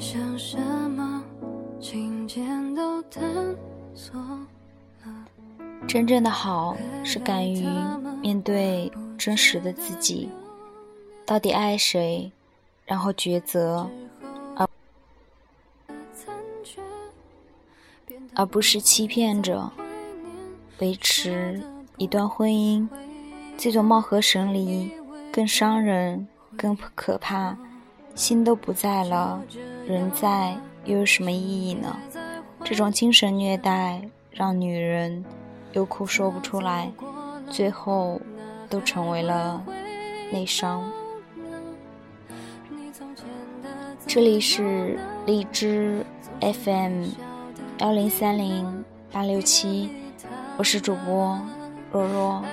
想什么，情节都探索了。真正的好是敢于面对真实的自己，到底爱谁，然后抉择，而不是欺骗着维持一段婚姻。这种貌合神离更伤人，更可怕。心都不在了，人在又有什么意义呢？这种精神虐待让女人有苦说不出来，最后都成为了内伤。这里是荔枝 FM 幺零三零八六七，我是主播若若。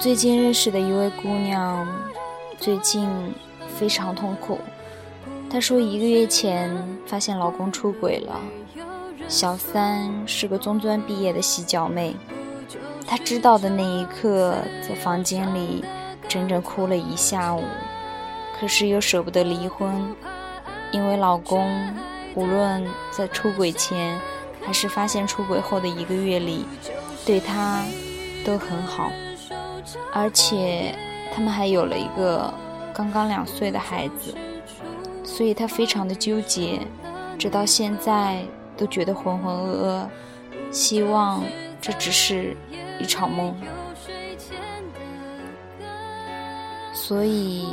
最近认识的一位姑娘，最近非常痛苦。她说，一个月前发现老公出轨了，小三是个中专毕业的洗脚妹。她知道的那一刻，在房间里整整哭了一下午，可是又舍不得离婚，因为老公无论在出轨前，还是发现出轨后的一个月里，对她都很好。而且他们还有了一个刚刚两岁的孩子，所以他非常的纠结，直到现在都觉得浑浑噩噩，希望这只是一场梦。所以，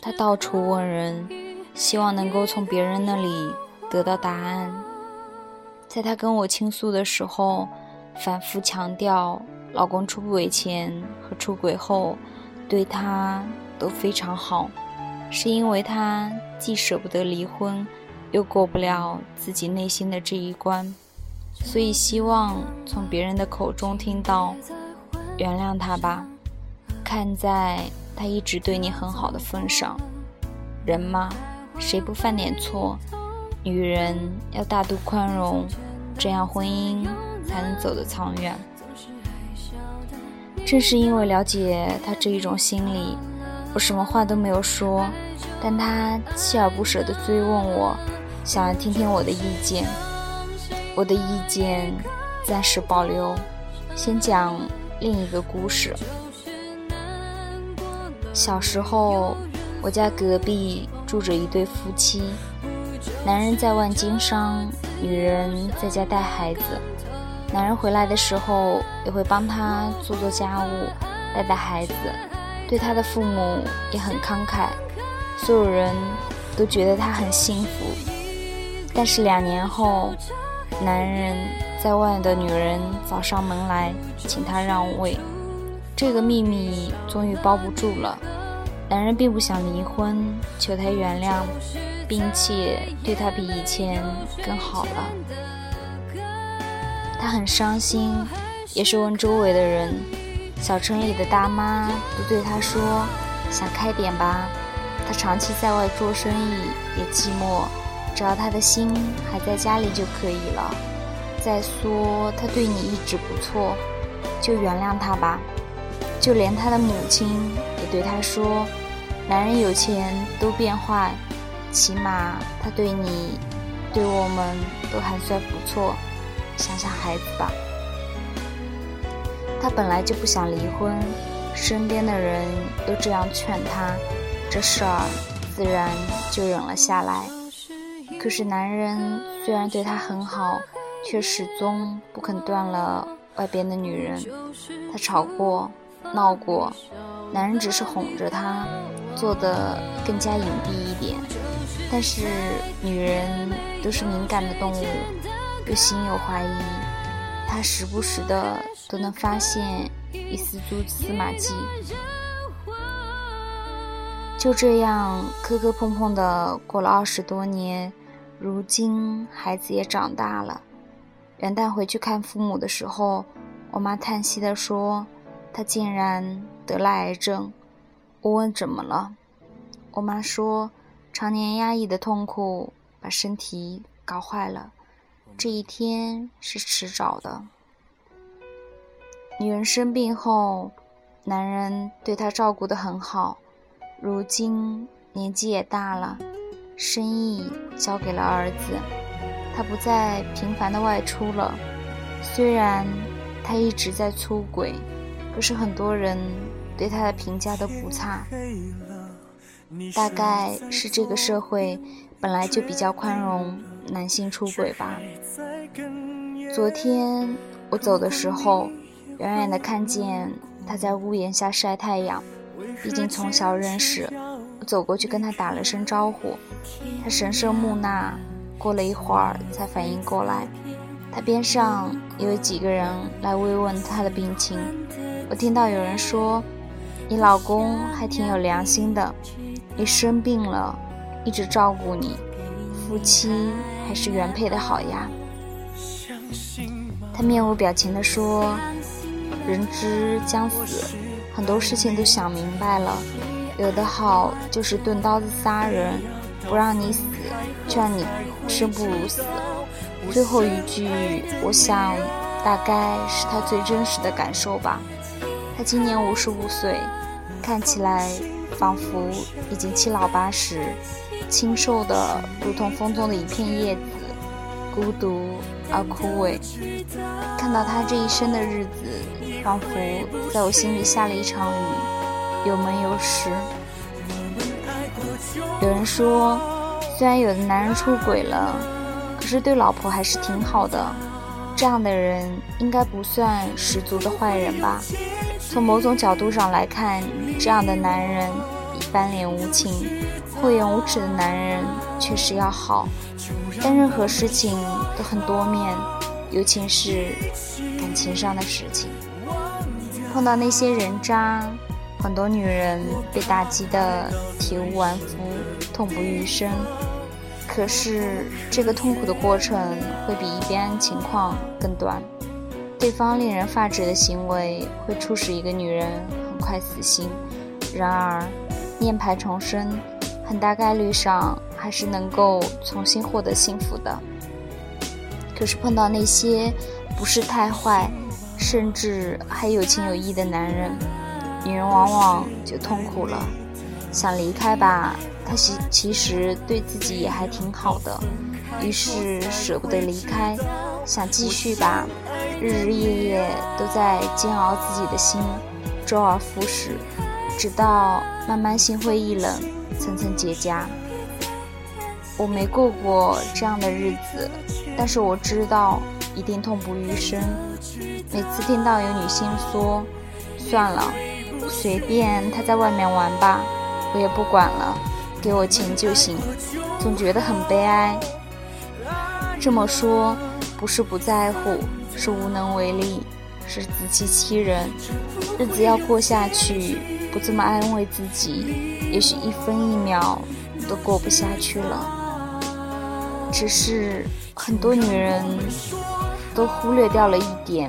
他到处问人，希望能够从别人那里得到答案。在他跟我倾诉的时候，反复强调。老公出轨前和出轨后，对她都非常好，是因为她既舍不得离婚，又过不了自己内心的这一关，所以希望从别人的口中听到“原谅他吧”。看在他一直对你很好的份上，人嘛，谁不犯点错？女人要大度宽容，这样婚姻才能走得长远。正是因为了解他这一种心理，我什么话都没有说，但他锲而不舍地追问我，想要听听我的意见。我的意见暂时保留，先讲另一个故事。小时候，我家隔壁住着一对夫妻，男人在外经商，女人在家带孩子。男人回来的时候，也会帮他做做家务，带带孩子，对他的父母也很慷慨，所有人都觉得他很幸福。但是两年后，男人在外的女人找上门来，请他让位，这个秘密终于包不住了。男人并不想离婚，求他原谅，并且对他比以前更好了。他很伤心，也是问周围的人，小城里的大妈都对他说：“想开点吧，他长期在外做生意也寂寞，只要他的心还在家里就可以了。再说他对你一直不错，就原谅他吧。”就连他的母亲也对他说：“男人有钱都变坏，起码他对你，对我们都还算不错。”想想孩子吧，他本来就不想离婚，身边的人都这样劝他，这事儿自然就忍了下来。可是男人虽然对他很好，却始终不肯断了外边的女人。他吵过，闹过，男人只是哄着他，做的更加隐蔽一点。但是女人都是敏感的动物。又心有怀疑，他时不时的都能发现一丝蛛丝马迹。就这样磕磕碰碰的过了二十多年，如今孩子也长大了。元旦回去看父母的时候，我妈叹息的说：“他竟然得了癌症。”我问怎么了，我妈说：“常年压抑的痛苦把身体搞坏了。”这一天是迟早的。女人生病后，男人对她照顾得很好，如今年纪也大了，生意交给了儿子，他不再频繁的外出了。虽然他一直在出轨，可是很多人对他的评价都不差。大概是这个社会本来就比较宽容男性出轨吧。昨天我走的时候，远远的看见他在屋檐下晒太阳。毕竟从小认识，我走过去跟他打了声招呼，他神色木讷，过了一会儿才反应过来。他边上有几个人来慰问他的病情，我听到有人说：“你老公还挺有良心的，你生病了，一直照顾你，夫妻还是原配的好呀。”他面无表情地说：“人之将死，很多事情都想明白了，有的好就是钝刀子杀人，不让你死，就让你生不如死。”最后一句，我想，大概是他最真实的感受吧。他今年五十五岁，看起来仿佛已经七老八十，清瘦的如同风中的一片叶子，孤独而枯萎。看到他这一生的日子，仿佛在我心里下了一场雨，有闷有湿。有人说，虽然有的男人出轨了。可是对老婆还是挺好的，这样的人应该不算十足的坏人吧？从某种角度上来看，这样的男人比翻脸无情、厚颜无耻的男人确实要好。但任何事情都很多面，尤其是感情上的事情。碰到那些人渣，很多女人被打击得体无完肤、痛不欲生。可是，这个痛苦的过程会比一般情况更短。对方令人发指的行为会促使一个女人很快死心。然而，念牌重生，很大概率上还是能够重新获得幸福的。可是碰到那些不是太坏，甚至还有情有义的男人，女人往往就痛苦了，想离开吧。他其其实对自己也还挺好的，于是舍不得离开，想继续吧，日日夜夜都在煎熬自己的心，周而复始，直到慢慢心灰意冷，层层结痂。我没过过这样的日子，但是我知道一定痛不欲生。每次听到有女性说：“算了，随便他在外面玩吧，我也不管了。”给我钱就行，总觉得很悲哀。这么说，不是不在乎，是无能为力，是自欺欺人。日子要过下去，不这么安慰自己，也许一分一秒都过不下去了。只是很多女人都忽略掉了一点，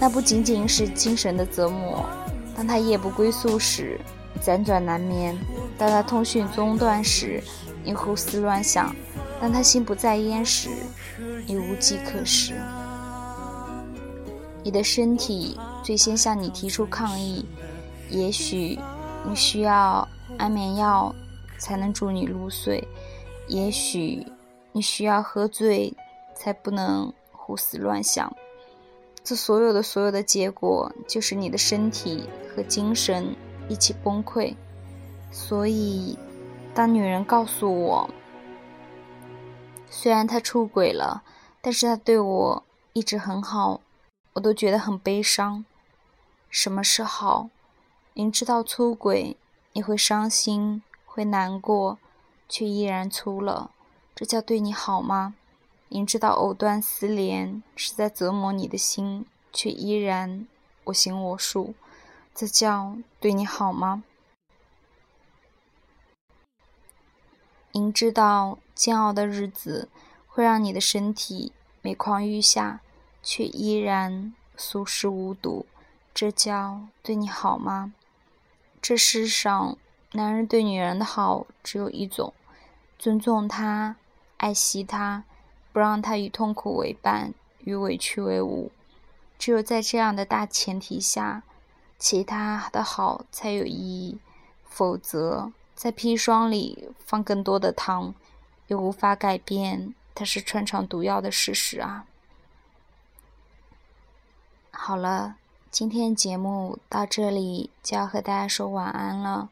那不仅仅是精神的折磨。当她夜不归宿时，辗转难眠；当他通讯中断时，你胡思乱想；当他心不在焉时，你无计可施。你的身体最先向你提出抗议，也许你需要安眠药才能助你入睡，也许你需要喝醉才不能胡思乱想。这所有的所有的结果，就是你的身体和精神。一起崩溃，所以，当女人告诉我，虽然他出轨了，但是他对我一直很好，我都觉得很悲伤。什么是好？明知道出轨你会伤心会难过，却依然出了，这叫对你好吗？明知道藕断丝连是在折磨你的心，却依然我行我素。这叫对你好吗？明知道煎熬的日子会让你的身体每况愈下，却依然熟视无睹，这叫对你好吗？这世上，男人对女人的好只有一种：尊重她，爱惜她，不让她与痛苦为伴，与委屈为伍。只有在这样的大前提下。其他的好才有意义，否则在砒霜里放更多的糖，又无法改变它是穿肠毒药的事实啊。好了，今天节目到这里就要和大家说晚安了。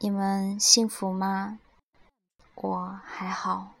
你们幸福吗？我还好。